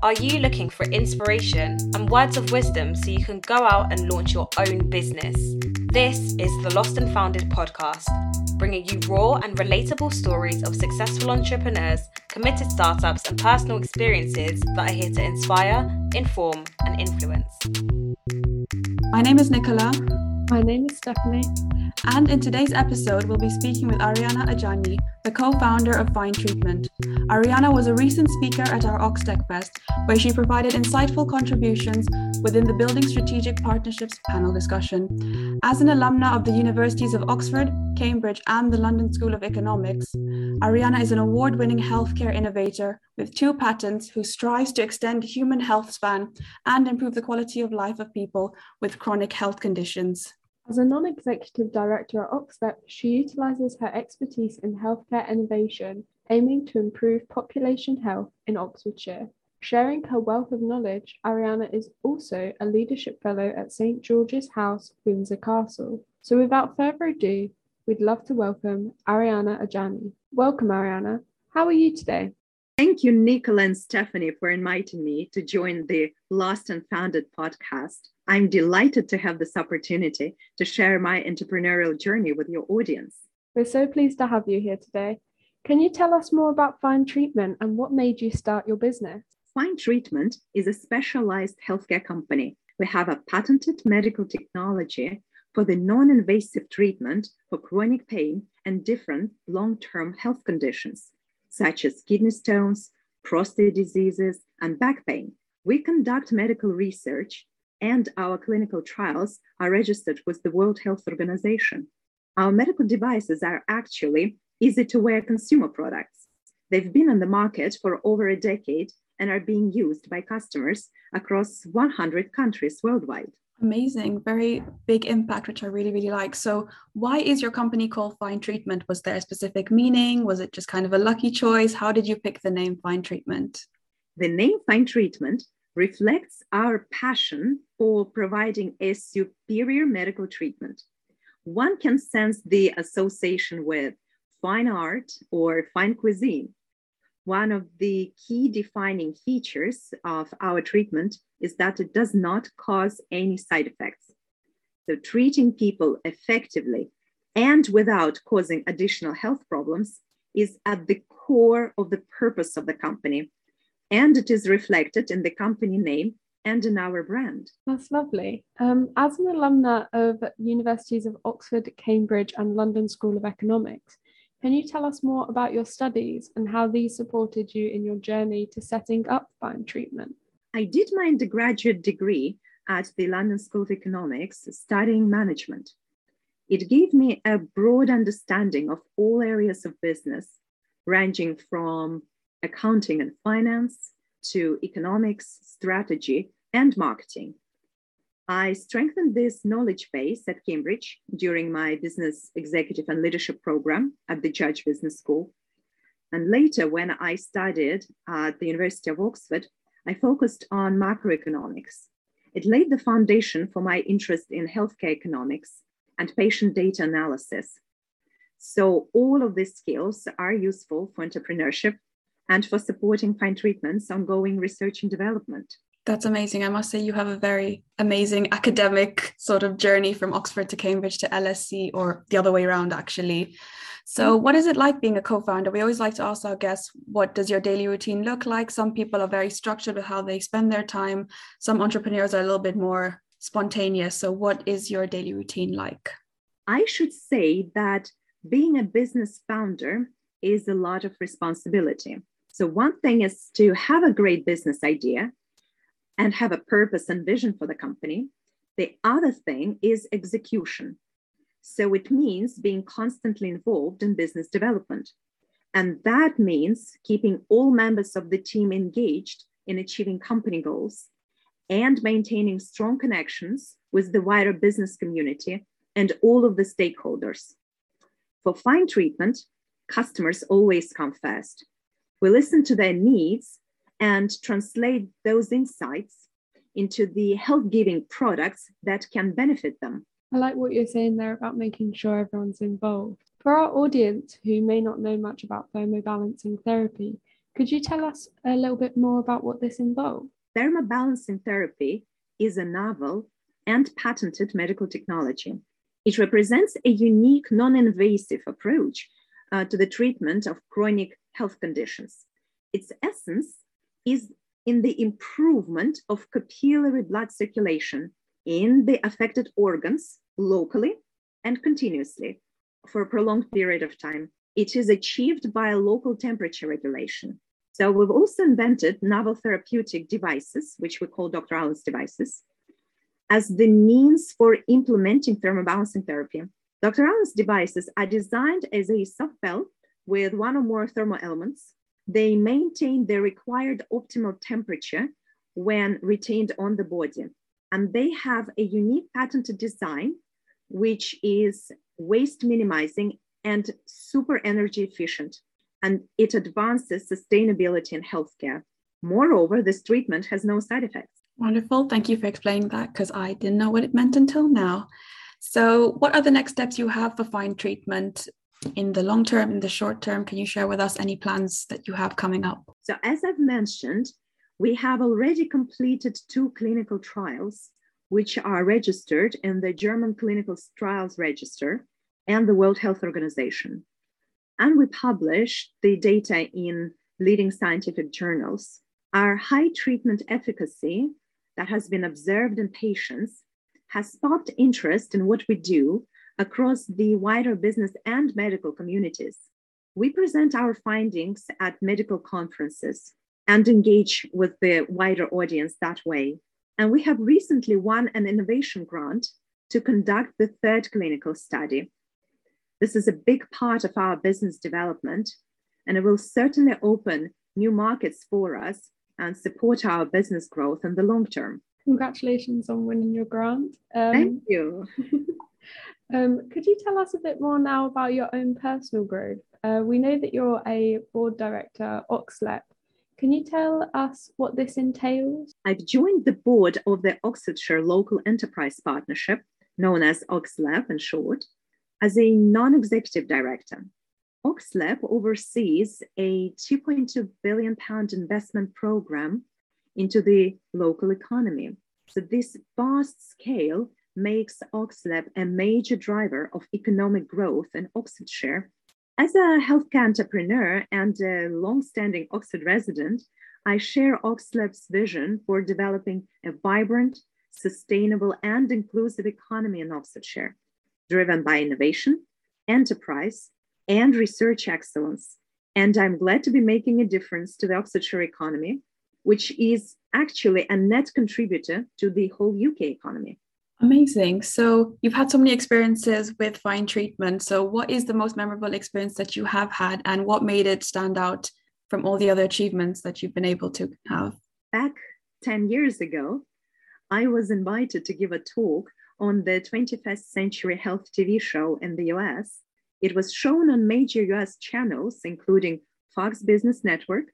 Are you looking for inspiration and words of wisdom so you can go out and launch your own business? This is the Lost and Founded podcast, bringing you raw and relatable stories of successful entrepreneurs, committed startups, and personal experiences that are here to inspire, inform, and influence. My name is Nicola. My name is Stephanie. And in today's episode, we'll be speaking with Ariana Ajani, the co founder of Fine Treatment. Ariana was a recent speaker at our OxTechFest, where she provided insightful contributions within the Building Strategic Partnerships panel discussion. As an alumna of the Universities of Oxford, Cambridge, and the London School of Economics, Ariana is an award winning healthcare innovator with two patents who strives to extend human health span and improve the quality of life of people with chronic health conditions. As a non executive director at Oxford, she utilises her expertise in healthcare innovation, aiming to improve population health in Oxfordshire. Sharing her wealth of knowledge, Ariana is also a leadership fellow at St George's House, Windsor Castle. So, without further ado, we'd love to welcome Ariana Ajani. Welcome, Ariana. How are you today? Thank you, Nicola and Stephanie, for inviting me to join the Lost and Founded podcast. I'm delighted to have this opportunity to share my entrepreneurial journey with your audience. We're so pleased to have you here today. Can you tell us more about Fine Treatment and what made you start your business? Fine Treatment is a specialized healthcare company. We have a patented medical technology for the non invasive treatment for chronic pain and different long term health conditions such as kidney stones, prostate diseases, and back pain. We conduct medical research and our clinical trials are registered with the World Health Organization. Our medical devices are actually easy to wear consumer products. They've been on the market for over a decade and are being used by customers across 100 countries worldwide. Amazing, very big impact, which I really, really like. So, why is your company called Fine Treatment? Was there a specific meaning? Was it just kind of a lucky choice? How did you pick the name Fine Treatment? The name Fine Treatment reflects our passion for providing a superior medical treatment. One can sense the association with fine art or fine cuisine. One of the key defining features of our treatment is that it does not cause any side effects. So, treating people effectively and without causing additional health problems is at the core of the purpose of the company. And it is reflected in the company name and in our brand. That's lovely. Um, as an alumna of universities of Oxford, Cambridge, and London School of Economics, can you tell us more about your studies and how these supported you in your journey to setting up Fine Treatment? I did my undergraduate degree at the London School of Economics studying management. It gave me a broad understanding of all areas of business, ranging from accounting and finance to economics, strategy, and marketing. I strengthened this knowledge base at Cambridge during my business executive and leadership program at the Judge Business School. And later, when I studied at the University of Oxford, I focused on macroeconomics. It laid the foundation for my interest in healthcare economics and patient data analysis. So, all of these skills are useful for entrepreneurship and for supporting fine treatments ongoing research and development. That's amazing. I must say, you have a very amazing academic sort of journey from Oxford to Cambridge to LSE, or the other way around, actually. So, what is it like being a co founder? We always like to ask our guests, what does your daily routine look like? Some people are very structured with how they spend their time, some entrepreneurs are a little bit more spontaneous. So, what is your daily routine like? I should say that being a business founder is a lot of responsibility. So, one thing is to have a great business idea and have a purpose and vision for the company. The other thing is execution. So it means being constantly involved in business development. And that means keeping all members of the team engaged in achieving company goals and maintaining strong connections with the wider business community and all of the stakeholders. For fine treatment, customers always come first. We listen to their needs and translate those insights into the health giving products that can benefit them. I like what you're saying there about making sure everyone's involved. For our audience who may not know much about thermobalancing therapy, Could you tell us a little bit more about what this involves? Thermobalancing therapy is a novel and patented medical technology. It represents a unique, non invasive approach uh, to the treatment of chronic health conditions. Its essence is in the improvement of capillary blood circulation in the affected organs locally and continuously for a prolonged period of time. It is achieved by local temperature regulation. So we've also invented novel therapeutic devices, which we call Dr. Allen's devices, as the means for implementing thermobalancing therapy. Dr. Allen's devices are designed as a soft bell with one or more thermal elements. They maintain the required optimal temperature when retained on the body. And they have a unique patented design, which is waste minimizing and super energy efficient and it advances sustainability in healthcare. Moreover, this treatment has no side effects. Wonderful. Thank you for explaining that because I didn't know what it meant until now. So, what are the next steps you have for fine treatment in the long term, in the short term? Can you share with us any plans that you have coming up? So, as I've mentioned, we have already completed two clinical trials, which are registered in the German Clinical Trials Register and the World Health Organization and we publish the data in leading scientific journals. Our high treatment efficacy that has been observed in patients has sparked interest in what we do across the wider business and medical communities. We present our findings at medical conferences and engage with the wider audience that way. And we have recently won an innovation grant to conduct the third clinical study this is a big part of our business development, and it will certainly open new markets for us and support our business growth in the long term. Congratulations on winning your grant. Um, Thank you. um, could you tell us a bit more now about your own personal growth? Uh, we know that you're a board director, Oxlep. Can you tell us what this entails? I've joined the board of the Oxfordshire Local Enterprise Partnership, known as Oxlep in short, as a non-executive director, Oxlep oversees a 2.2 billion pound investment program into the local economy. So this vast scale makes Oxlep a major driver of economic growth in Oxfordshire. As a healthcare entrepreneur and a long-standing Oxford resident, I share Oxlep's vision for developing a vibrant, sustainable, and inclusive economy in Oxfordshire driven by innovation, enterprise, and research excellence. And I'm glad to be making a difference to the Oxfordshire economy, which is actually a net contributor to the whole UK economy. Amazing. So you've had so many experiences with fine treatment. So what is the most memorable experience that you have had and what made it stand out from all the other achievements that you've been able to have? Back 10 years ago, I was invited to give a talk on the 21st Century Health TV show in the US. It was shown on major US channels, including Fox Business Network,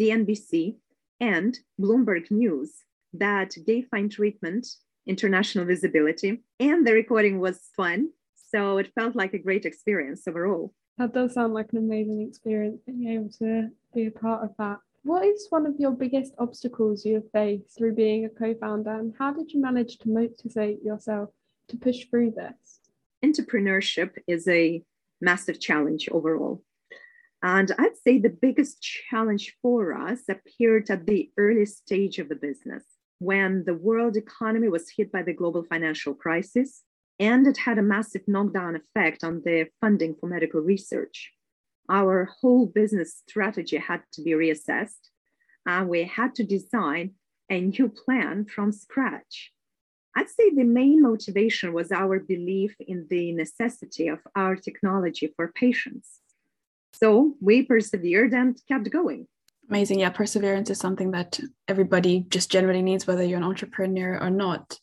CNBC, and Bloomberg News, that gave fine treatment international visibility. And the recording was fun. So it felt like a great experience overall. That does sound like an amazing experience being able to be a part of that. What is one of your biggest obstacles you have faced through being a co founder, and how did you manage to motivate yourself to push through this? Entrepreneurship is a massive challenge overall. And I'd say the biggest challenge for us appeared at the early stage of the business when the world economy was hit by the global financial crisis and it had a massive knockdown effect on the funding for medical research our whole business strategy had to be reassessed. And we had to design a new plan from scratch. I'd say the main motivation was our belief in the necessity of our technology for patients. So we persevered and kept going. Amazing. Yeah, perseverance is something that everybody just generally needs, whether you're an entrepreneur or not.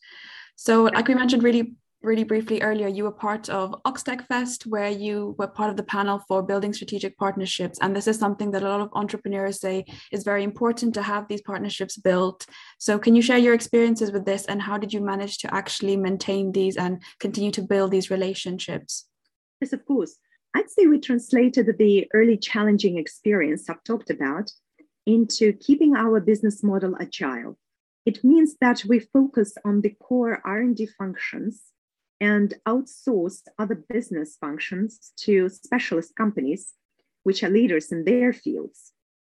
So, like we mentioned really really briefly earlier, you were part of OxTechFest, where you were part of the panel for building strategic partnerships. And this is something that a lot of entrepreneurs say is very important to have these partnerships built. So, can you share your experiences with this and how did you manage to actually maintain these and continue to build these relationships? Yes, of course. I'd say we translated the early challenging experience I've talked about into keeping our business model agile. It means that we focus on the core R&D functions and outsource other business functions to specialist companies, which are leaders in their fields.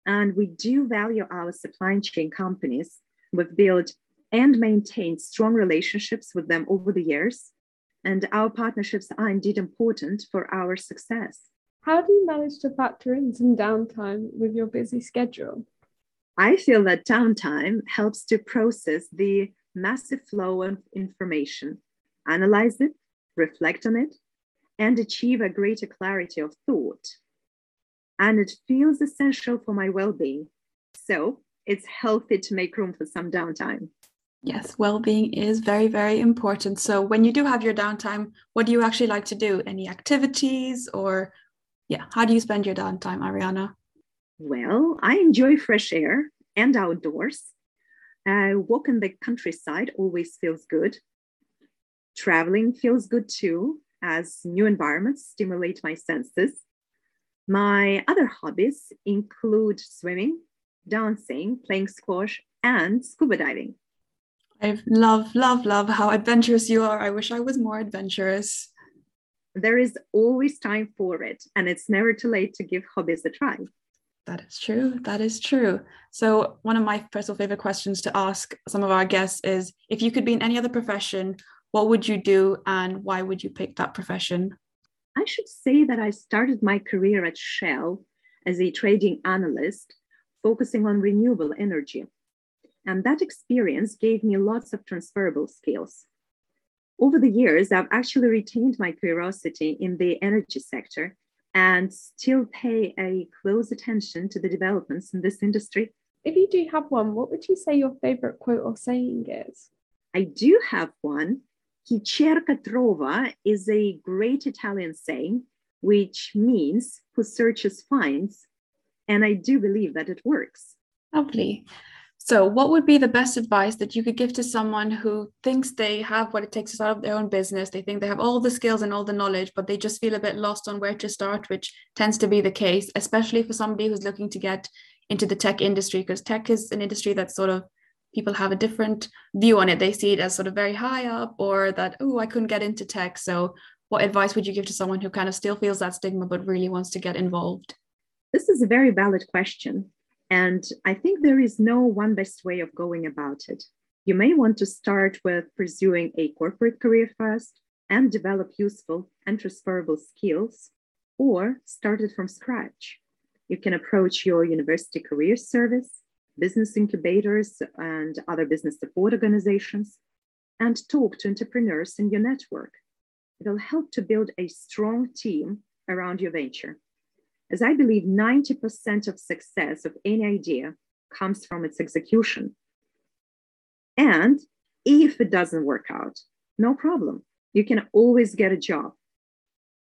And we do value our supply chain companies. We've built and maintained strong relationships with them over the years. And our partnerships are indeed important for our success. How do you manage to factor in some downtime with your busy schedule? I feel that downtime helps to process the massive flow of information, analyze it, reflect on it, and achieve a greater clarity of thought. And it feels essential for my well being. So it's healthy to make room for some downtime. Yes, well being is very, very important. So, when you do have your downtime, what do you actually like to do? Any activities or, yeah, how do you spend your downtime, Ariana? Well, I enjoy fresh air and outdoors. Uh, walk in the countryside always feels good. Traveling feels good too, as new environments stimulate my senses. My other hobbies include swimming, dancing, playing squash, and scuba diving. I love, love, love how adventurous you are. I wish I was more adventurous. There is always time for it, and it's never too late to give hobbies a try. That is true. That is true. So, one of my personal favorite questions to ask some of our guests is if you could be in any other profession, what would you do and why would you pick that profession? I should say that I started my career at Shell as a trading analyst, focusing on renewable energy. And that experience gave me lots of transferable skills. Over the years, I've actually retained my curiosity in the energy sector and still pay a close attention to the developments in this industry. If you do have one, what would you say your favorite quote or saying is? I do have one. Chi cerca trova is a great Italian saying, which means who searches finds. And I do believe that it works. Lovely. So, what would be the best advice that you could give to someone who thinks they have what it takes to start up their own business? They think they have all the skills and all the knowledge, but they just feel a bit lost on where to start, which tends to be the case, especially for somebody who's looking to get into the tech industry, because tech is an industry that sort of people have a different view on it. They see it as sort of very high up, or that, oh, I couldn't get into tech. So, what advice would you give to someone who kind of still feels that stigma but really wants to get involved? This is a very valid question. And I think there is no one best way of going about it. You may want to start with pursuing a corporate career first and develop useful and transferable skills, or start it from scratch. You can approach your university career service, business incubators, and other business support organizations, and talk to entrepreneurs in your network. It'll help to build a strong team around your venture as I believe 90% of success of any idea comes from its execution. And if it doesn't work out, no problem. You can always get a job.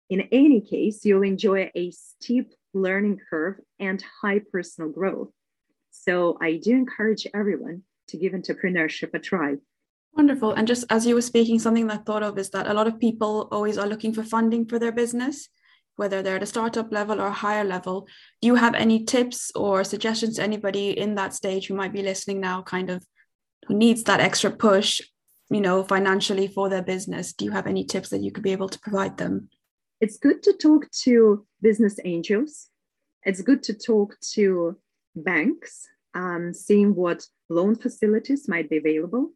In any case, you'll enjoy a steep learning curve and high personal growth. So I do encourage everyone to give entrepreneurship a try. Wonderful. And just as you were speaking, something that I thought of is that a lot of people always are looking for funding for their business whether they're at a startup level or a higher level. Do you have any tips or suggestions to anybody in that stage who might be listening now, kind of who needs that extra push, you know, financially for their business? Do you have any tips that you could be able to provide them? It's good to talk to business angels. It's good to talk to banks, um, seeing what loan facilities might be available.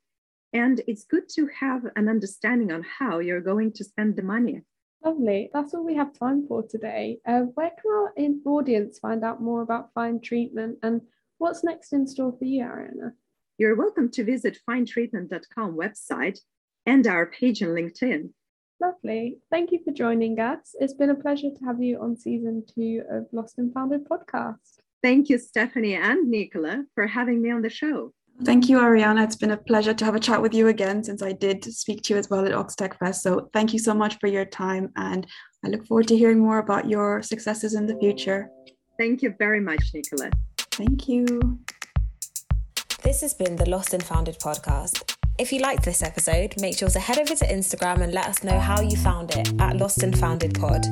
And it's good to have an understanding on how you're going to spend the money Lovely. That's all we have time for today. Uh, where can our audience find out more about fine treatment and what's next in store for you, Ariana? You're welcome to visit finetreatment.com website and our page on LinkedIn. Lovely. Thank you for joining us. It's been a pleasure to have you on season two of Lost and Founded podcast. Thank you, Stephanie and Nicola, for having me on the show. Thank you, Ariana. It's been a pleasure to have a chat with you again since I did speak to you as well at OxTechFest. So thank you so much for your time and I look forward to hearing more about your successes in the future. Thank you very much, Nicola. Thank you. This has been the Lost and Founded podcast. If you liked this episode, make sure to head over to Instagram and let us know how you found it at Lost and Founded Pod.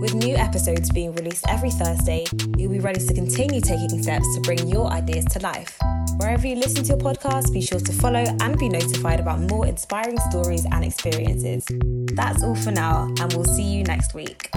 With new episodes being released every Thursday, you'll be ready to continue taking steps to bring your ideas to life. Wherever you listen to your podcast, be sure to follow and be notified about more inspiring stories and experiences. That's all for now, and we'll see you next week.